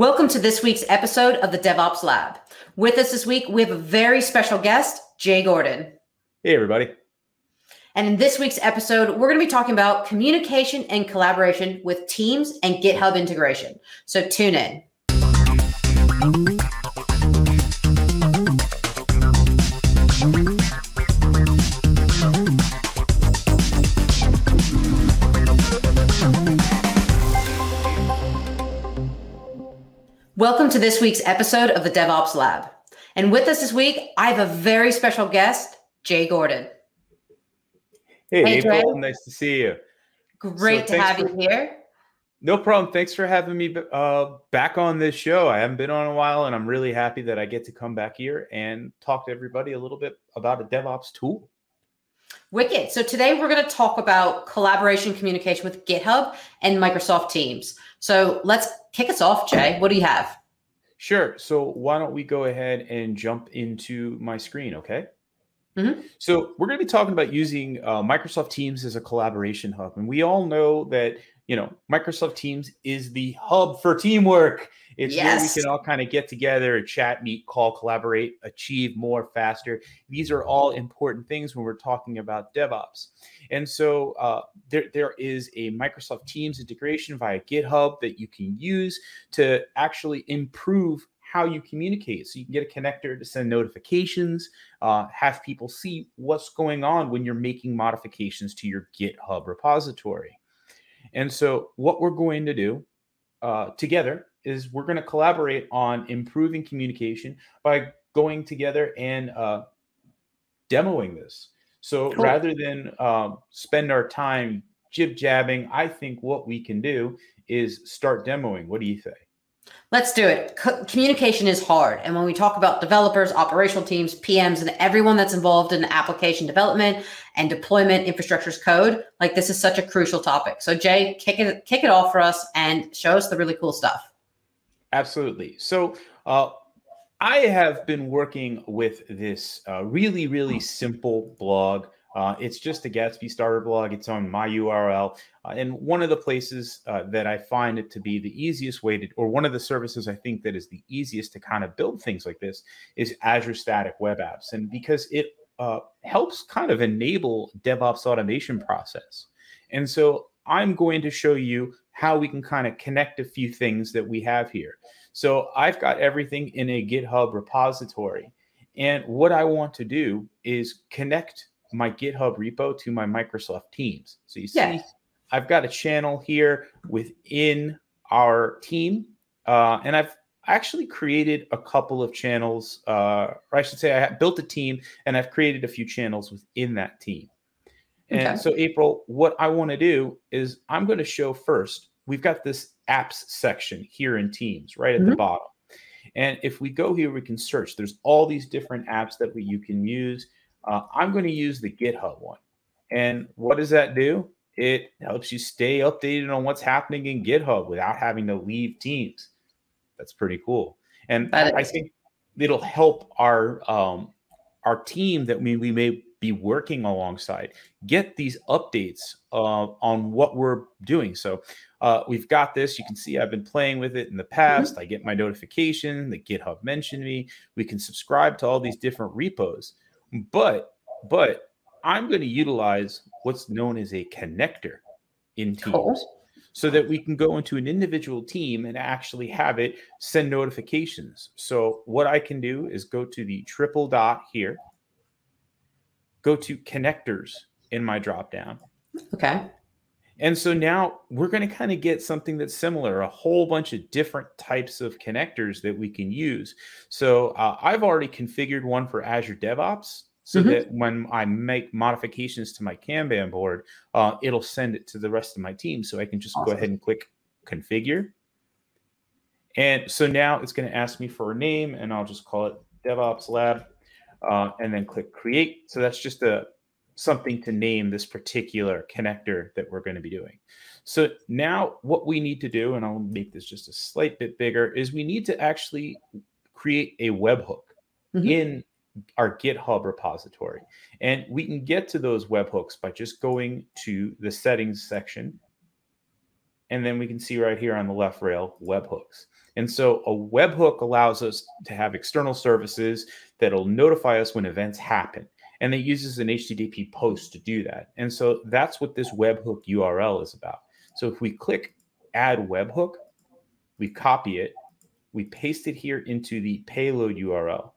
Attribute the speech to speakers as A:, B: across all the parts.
A: Welcome to this week's episode of the DevOps Lab. With us this week, we have a very special guest, Jay Gordon.
B: Hey, everybody.
A: And in this week's episode, we're going to be talking about communication and collaboration with Teams and GitHub integration. So tune in. Welcome to this week's episode of the DevOps Lab. And with us this week, I have a very special guest, Jay Gordon.
B: Hey, hey April, Jay. nice to see you.
A: Great so to have for, you here.
B: No problem. Thanks for having me uh, back on this show. I haven't been on a while, and I'm really happy that I get to come back here and talk to everybody a little bit about a DevOps tool.
A: Wicked. So today we're going to talk about collaboration communication with GitHub and Microsoft Teams. So let's kick us off, Jay. What do you have?
B: Sure. So why don't we go ahead and jump into my screen, okay? Mm-hmm. So we're going to be talking about using uh, Microsoft Teams as a collaboration hub, and we all know that you know Microsoft Teams is the hub for teamwork. It's yes. where we can all kind of get together, chat, meet, call, collaborate, achieve more faster. These are all important things when we're talking about DevOps. And so uh, there, there is a Microsoft Teams integration via GitHub that you can use to actually improve how you communicate. So you can get a connector to send notifications, uh, have people see what's going on when you're making modifications to your GitHub repository. And so what we're going to do uh, together is we're going to collaborate on improving communication by going together and uh, demoing this. So cool. rather than um, spend our time jib jabbing, I think what we can do is start demoing. What do you think?
A: Let's do it. Co- communication is hard. And when we talk about developers, operational teams, PMs, and everyone that's involved in application development and deployment infrastructure as code, like this is such a crucial topic. So Jay, kick it kick it off for us and show us the really cool stuff.
B: Absolutely. So uh, I have been working with this uh, really, really simple blog. Uh, it's just a Gatsby starter blog. It's on my URL. Uh, and one of the places uh, that I find it to be the easiest way to, or one of the services I think that is the easiest to kind of build things like this is Azure Static Web Apps. And because it uh, helps kind of enable DevOps automation process. And so I'm going to show you how we can kind of connect a few things that we have here. So I've got everything in a GitHub repository. And what I want to do is connect my GitHub repo to my Microsoft Teams. So you see, yeah. I've got a channel here within our team. Uh, and I've actually created a couple of channels, uh, or I should say, I built a team and I've created a few channels within that team. And okay. so, April, what I want to do is I'm going to show first we've got this apps section here in Teams right at mm-hmm. the bottom. And if we go here, we can search. There's all these different apps that we, you can use. Uh, I'm going to use the GitHub one. And what does that do? It helps you stay updated on what's happening in GitHub without having to leave Teams. That's pretty cool. And that I think it'll help our um, our team that we, we may be working alongside get these updates uh, on what we're doing. So uh, we've got this. You can see I've been playing with it in the past. Mm-hmm. I get my notification The GitHub mentioned me. We can subscribe to all these different repos, but but I'm going to utilize what's known as a connector in Teams. Cool. So that we can go into an individual team and actually have it send notifications. So, what I can do is go to the triple dot here, go to connectors in my drop down.
A: Okay.
B: And so now we're going to kind of get something that's similar, a whole bunch of different types of connectors that we can use. So uh, I've already configured one for Azure DevOps so mm-hmm. that when I make modifications to my Kanban board, uh, it'll send it to the rest of my team. So I can just awesome. go ahead and click configure. And so now it's going to ask me for a name, and I'll just call it DevOps Lab, uh, and then click create. So that's just a something to name this particular connector that we're going to be doing. So now what we need to do, and I'll make this just a slight bit bigger, is we need to actually create a webhook mm-hmm. in our GitHub repository. And we can get to those webhooks by just going to the settings section. And then we can see right here on the left rail webhooks. And so a webhook allows us to have external services that'll notify us when events happen. And it uses an HTTP post to do that. And so that's what this webhook URL is about. So if we click add webhook, we copy it, we paste it here into the payload URL.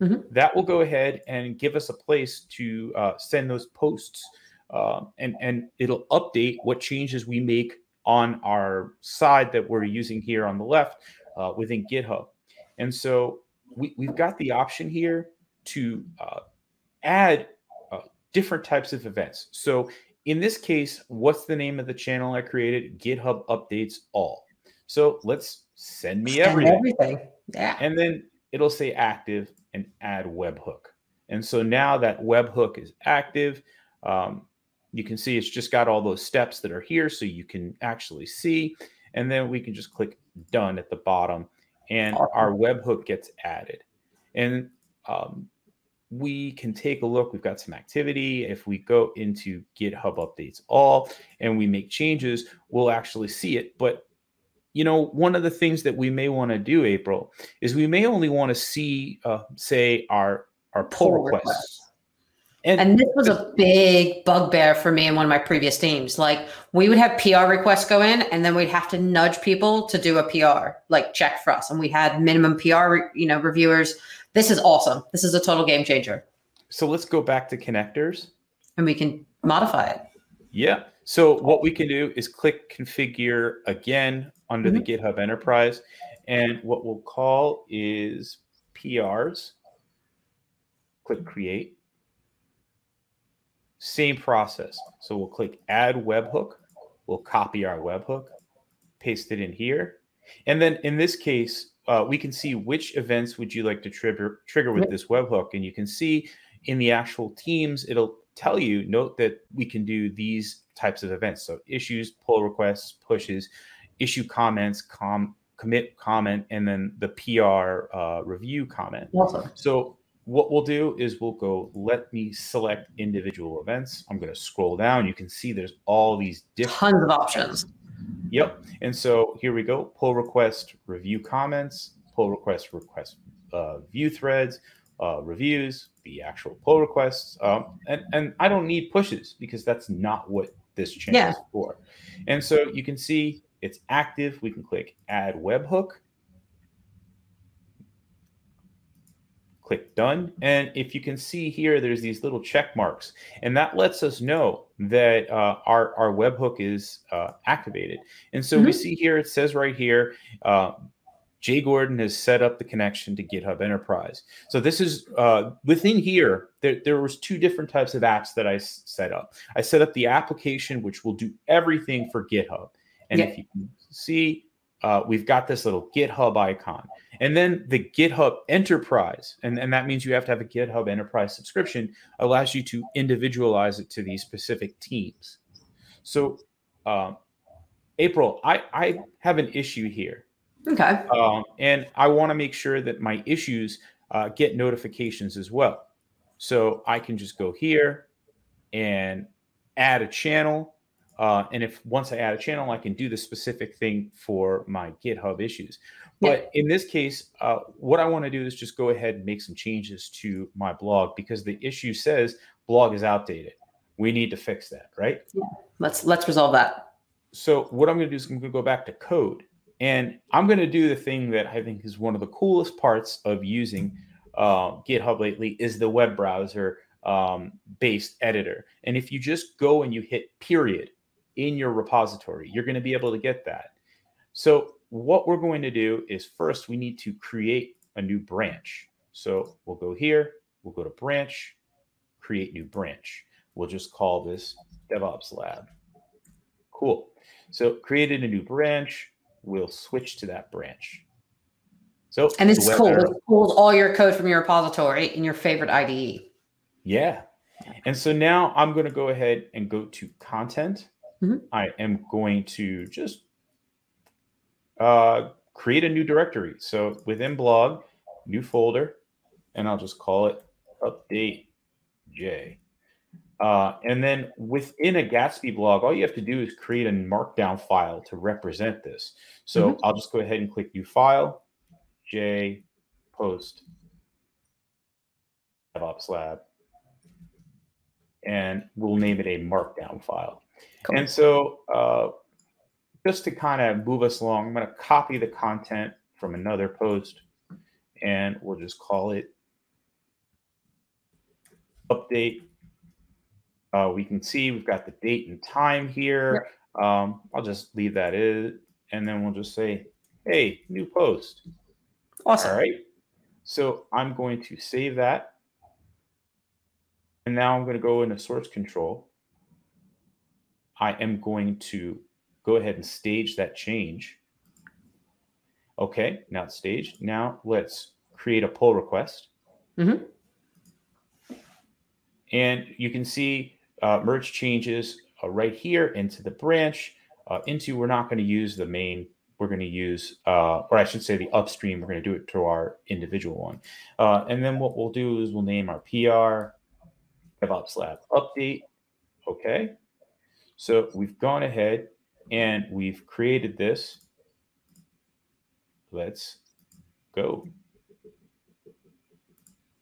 B: Mm-hmm. That will go ahead and give us a place to uh, send those posts, uh, and and it'll update what changes we make on our side that we're using here on the left uh, within GitHub. And so we, we've got the option here to uh, add uh, different types of events. So in this case, what's the name of the channel I created? GitHub updates all. So let's send me send everything. everything. Yeah. And then it'll say active and add webhook. And so now that webhook is active, um, you can see it's just got all those steps that are here so you can actually see. And then we can just click done at the bottom and awesome. our webhook gets added. And um, we can take a look. We've got some activity. If we go into GitHub updates all and we make changes, we'll actually see it. But you know, one of the things that we may want to do, April, is we may only want to see, uh, say, our our pull, pull requests. requests.
A: And, and, this was a big bugbear for me in one of my previous teams. Like we would have PR requests go in, and then we'd have to nudge people to do a PR, like check for us. And we had minimum PR, you know, reviewers. This is awesome. This is a total game changer.
B: So let's go back to connectors,
A: and we can modify it.
B: Yeah. So what we can do is click configure again under mm-hmm. the GitHub Enterprise, and what we'll call is PRs. Click create same process. So we'll click add webhook. We'll copy our webhook, paste it in here. And then in this case, uh, we can see which events would you like to trigger trigger with this webhook. And you can see in the actual teams, it'll tell you, note that we can do these types of events. So issues, pull requests, pushes, issue comments, com, commit comment, and then the PR uh, review comment. Awesome. So what we'll do is we'll go, let me select individual events. I'm going to scroll down. You can see there's all these different
A: tons of options.
B: Yep. And so here we go pull request, review comments, pull request, request uh, view threads, uh, reviews, the actual pull requests. Um, and, and I don't need pushes because that's not what this channel yeah. is for. And so you can see it's active. We can click add webhook click done. And if you can see here, there's these little check marks, and that lets us know that uh, our, our webhook is uh, activated. And so mm-hmm. we see here, it says right here, uh, Jay Gordon has set up the connection to GitHub Enterprise. So this is uh, within here. There, there was two different types of apps that I s- set up. I set up the application which will do everything for GitHub, and yeah. if you can see, uh, we've got this little GitHub icon. And then the GitHub Enterprise, and, and that means you have to have a GitHub Enterprise subscription, allows you to individualize it to these specific teams. So, um, April, I, I have an issue here.
A: Okay.
B: Um, and I want to make sure that my issues uh, get notifications as well. So I can just go here and add a channel uh, and if once I add a channel, I can do the specific thing for my GitHub issues. But yeah. in this case, uh, what I want to do is just go ahead and make some changes to my blog because the issue says blog is outdated. We need to fix that, right?
A: Yeah. Let's let's resolve that.
B: So what I'm going to do is I'm going to go back to code, and I'm going to do the thing that I think is one of the coolest parts of using uh, GitHub lately is the web browser um, based editor. And if you just go and you hit period in your repository. You're going to be able to get that. So what we're going to do is first we need to create a new branch. So we'll go here, we'll go to branch, create new branch. We'll just call this DevOps Lab. Cool. So created a new branch. We'll switch to that branch. So
A: and it's cool. It pulls all your code from your repository in your favorite IDE.
B: Yeah. And so now I'm going to go ahead and go to content mm-hmm. I am going to just uh, create a new directory. So within blog, new folder, and I'll just call it update J. Uh, and then within a Gatsby blog, all you have to do is create a markdown file to represent this. So mm-hmm. I'll just go ahead and click new file, J post DevOps Lab, and we'll name it a markdown file. Cool. And so uh, just to kind of move us along, I'm going to copy the content from another post and we'll just call it update uh, we can see we've got the date and time here. Um, I'll just leave that in, and then we'll just say, "Hey, new post."
A: Awesome.
B: All right. So I'm going to save that, and now I'm going to go into source control. I am going to go ahead and stage that change. Okay, now it's staged. Now let's create a pull request. Mm-hmm. And you can see uh, merge changes uh, right here into the branch. Uh, into we're not going to use the main. We're going to use, uh, or I should say, the upstream. We're going to do it to our individual one, uh, and then what we'll do is we'll name our PR DevOps Lab update. Okay, so we've gone ahead and we've created this. Let's go.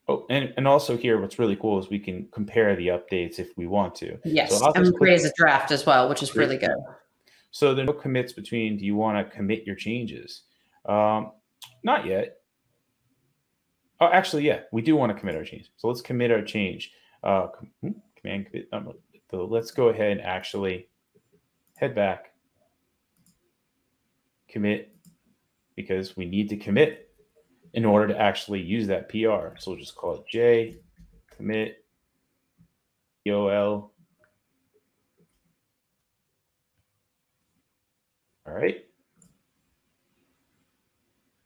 B: Oh, and, and also here, what's really cool is we can compare the updates if we want to.
A: Yes, so and create as a draft as well, which is really good.
B: So there are no commits between. Do you want to commit your changes? Um, not yet. Oh, actually, yeah, we do want to commit our change. So let's commit our change. Uh, hmm, command commit. Um, so let's go ahead and actually head back, commit, because we need to commit in order to actually use that PR. So we'll just call it J commit EOL. All right.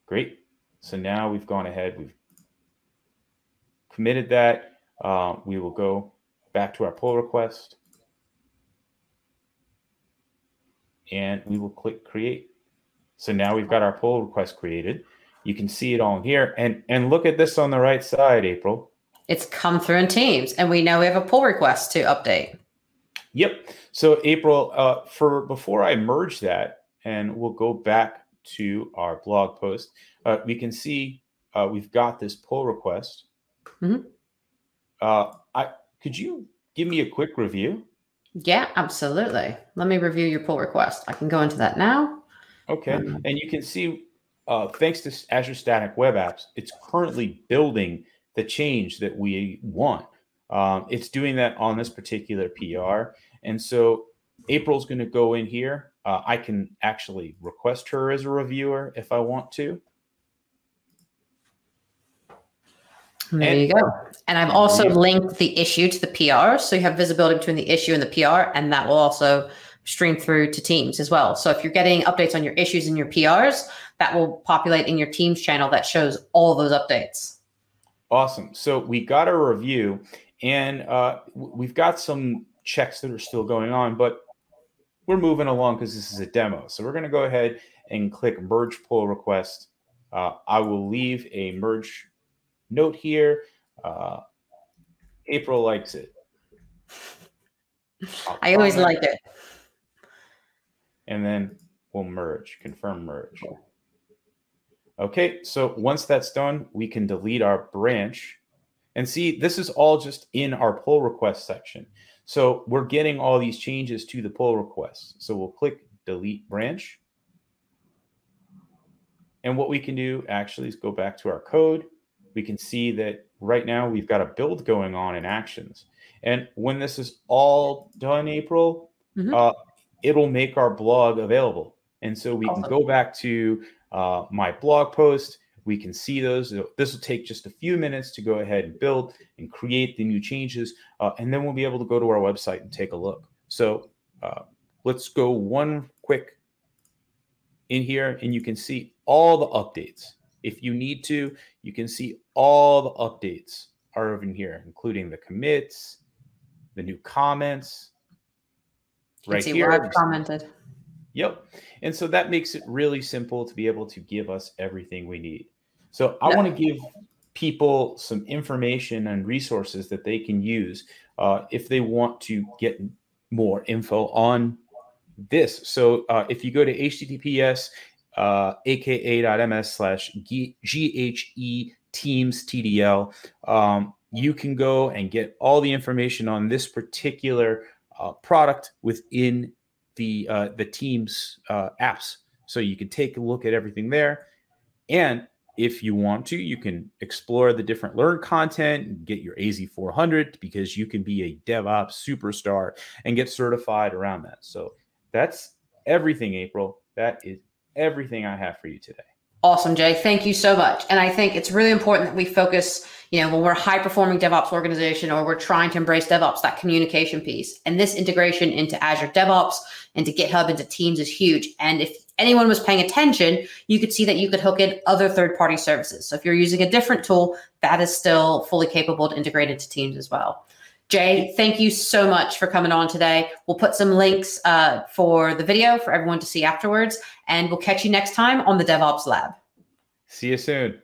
B: Great. So now we've gone ahead, we've committed that. Um, we will go back to our pull request and we will click create. So now we've got our pull request created. You can see it all here. And and look at this on the right side, April.
A: It's come through in Teams, and we know we have a pull request to update.
B: Yep. So April, uh, for before I merge that, and we'll go back to our blog post, uh, we can see uh, we've got this pull request. Mm-hmm. Uh, I could you give me a quick review?
A: Yeah, absolutely. Let me review your pull request. I can go into that now.
B: Okay, um, and you can see uh, thanks to Azure Static Web Apps, it's currently building the change that we want. Um, it's doing that on this particular PR. And so April's going to go in here. Uh, I can actually request her as a reviewer if I want to.
A: There and, you go. And I've also linked the issue to the PR. So you have visibility between the issue and the PR, and that will also stream through to Teams as well. So if you're getting updates on your issues and your PRs, that will populate in your Teams channel that shows all those updates.
B: Awesome. So we got a review, and uh, we've got some checks that are still going on, but we're moving along because this is a demo. So we're going to go ahead and click merge pull request. Uh, I will leave a merge note here. Uh, April likes it.
A: I always like it.
B: And then we'll merge, confirm merge. Okay, so once that's done, we can delete our branch. And see, this is all just in our pull request section. So we're getting all these changes to the pull request. So we'll click delete branch. And what we can do actually is go back to our code. We can see that right now we've got a build going on in actions. And when this is all done, April, mm-hmm. uh, it'll make our blog available. And so we awesome. can go back to uh, my blog post. We can see those. This will take just a few minutes to go ahead and build and create the new changes. Uh, and then we'll be able to go to our website and take a look. So uh, let's go one quick in here and you can see all the updates. If you need to, you can see all the updates are over in here, including the commits, the new comments.
A: Right here. I've commented.
B: Yep. And so that makes it really simple to be able to give us everything we need. So I want to give people some information and resources that they can use uh, if they want to get more info on this. So uh, if you go to https uh, aka.ms slash GHE Teams TDL, um, you can go and get all the information on this particular uh, product within the uh, the Teams uh, apps. So you can take a look at everything there, and if you want to, you can explore the different learn content and get your AZ400 because you can be a DevOps superstar and get certified around that. So that's everything, April. That is everything I have for you today.
A: Awesome, Jay. Thank you so much. And I think it's really important that we focus, you know, when we're a high performing DevOps organization or we're trying to embrace DevOps, that communication piece. And this integration into Azure DevOps, into GitHub, into Teams is huge. And if anyone was paying attention, you could see that you could hook in other third party services. So if you're using a different tool, that is still fully capable to integrate into Teams as well. Jay, thank you so much for coming on today. We'll put some links uh, for the video for everyone to see afterwards, and we'll catch you next time on the DevOps Lab.
B: See you soon.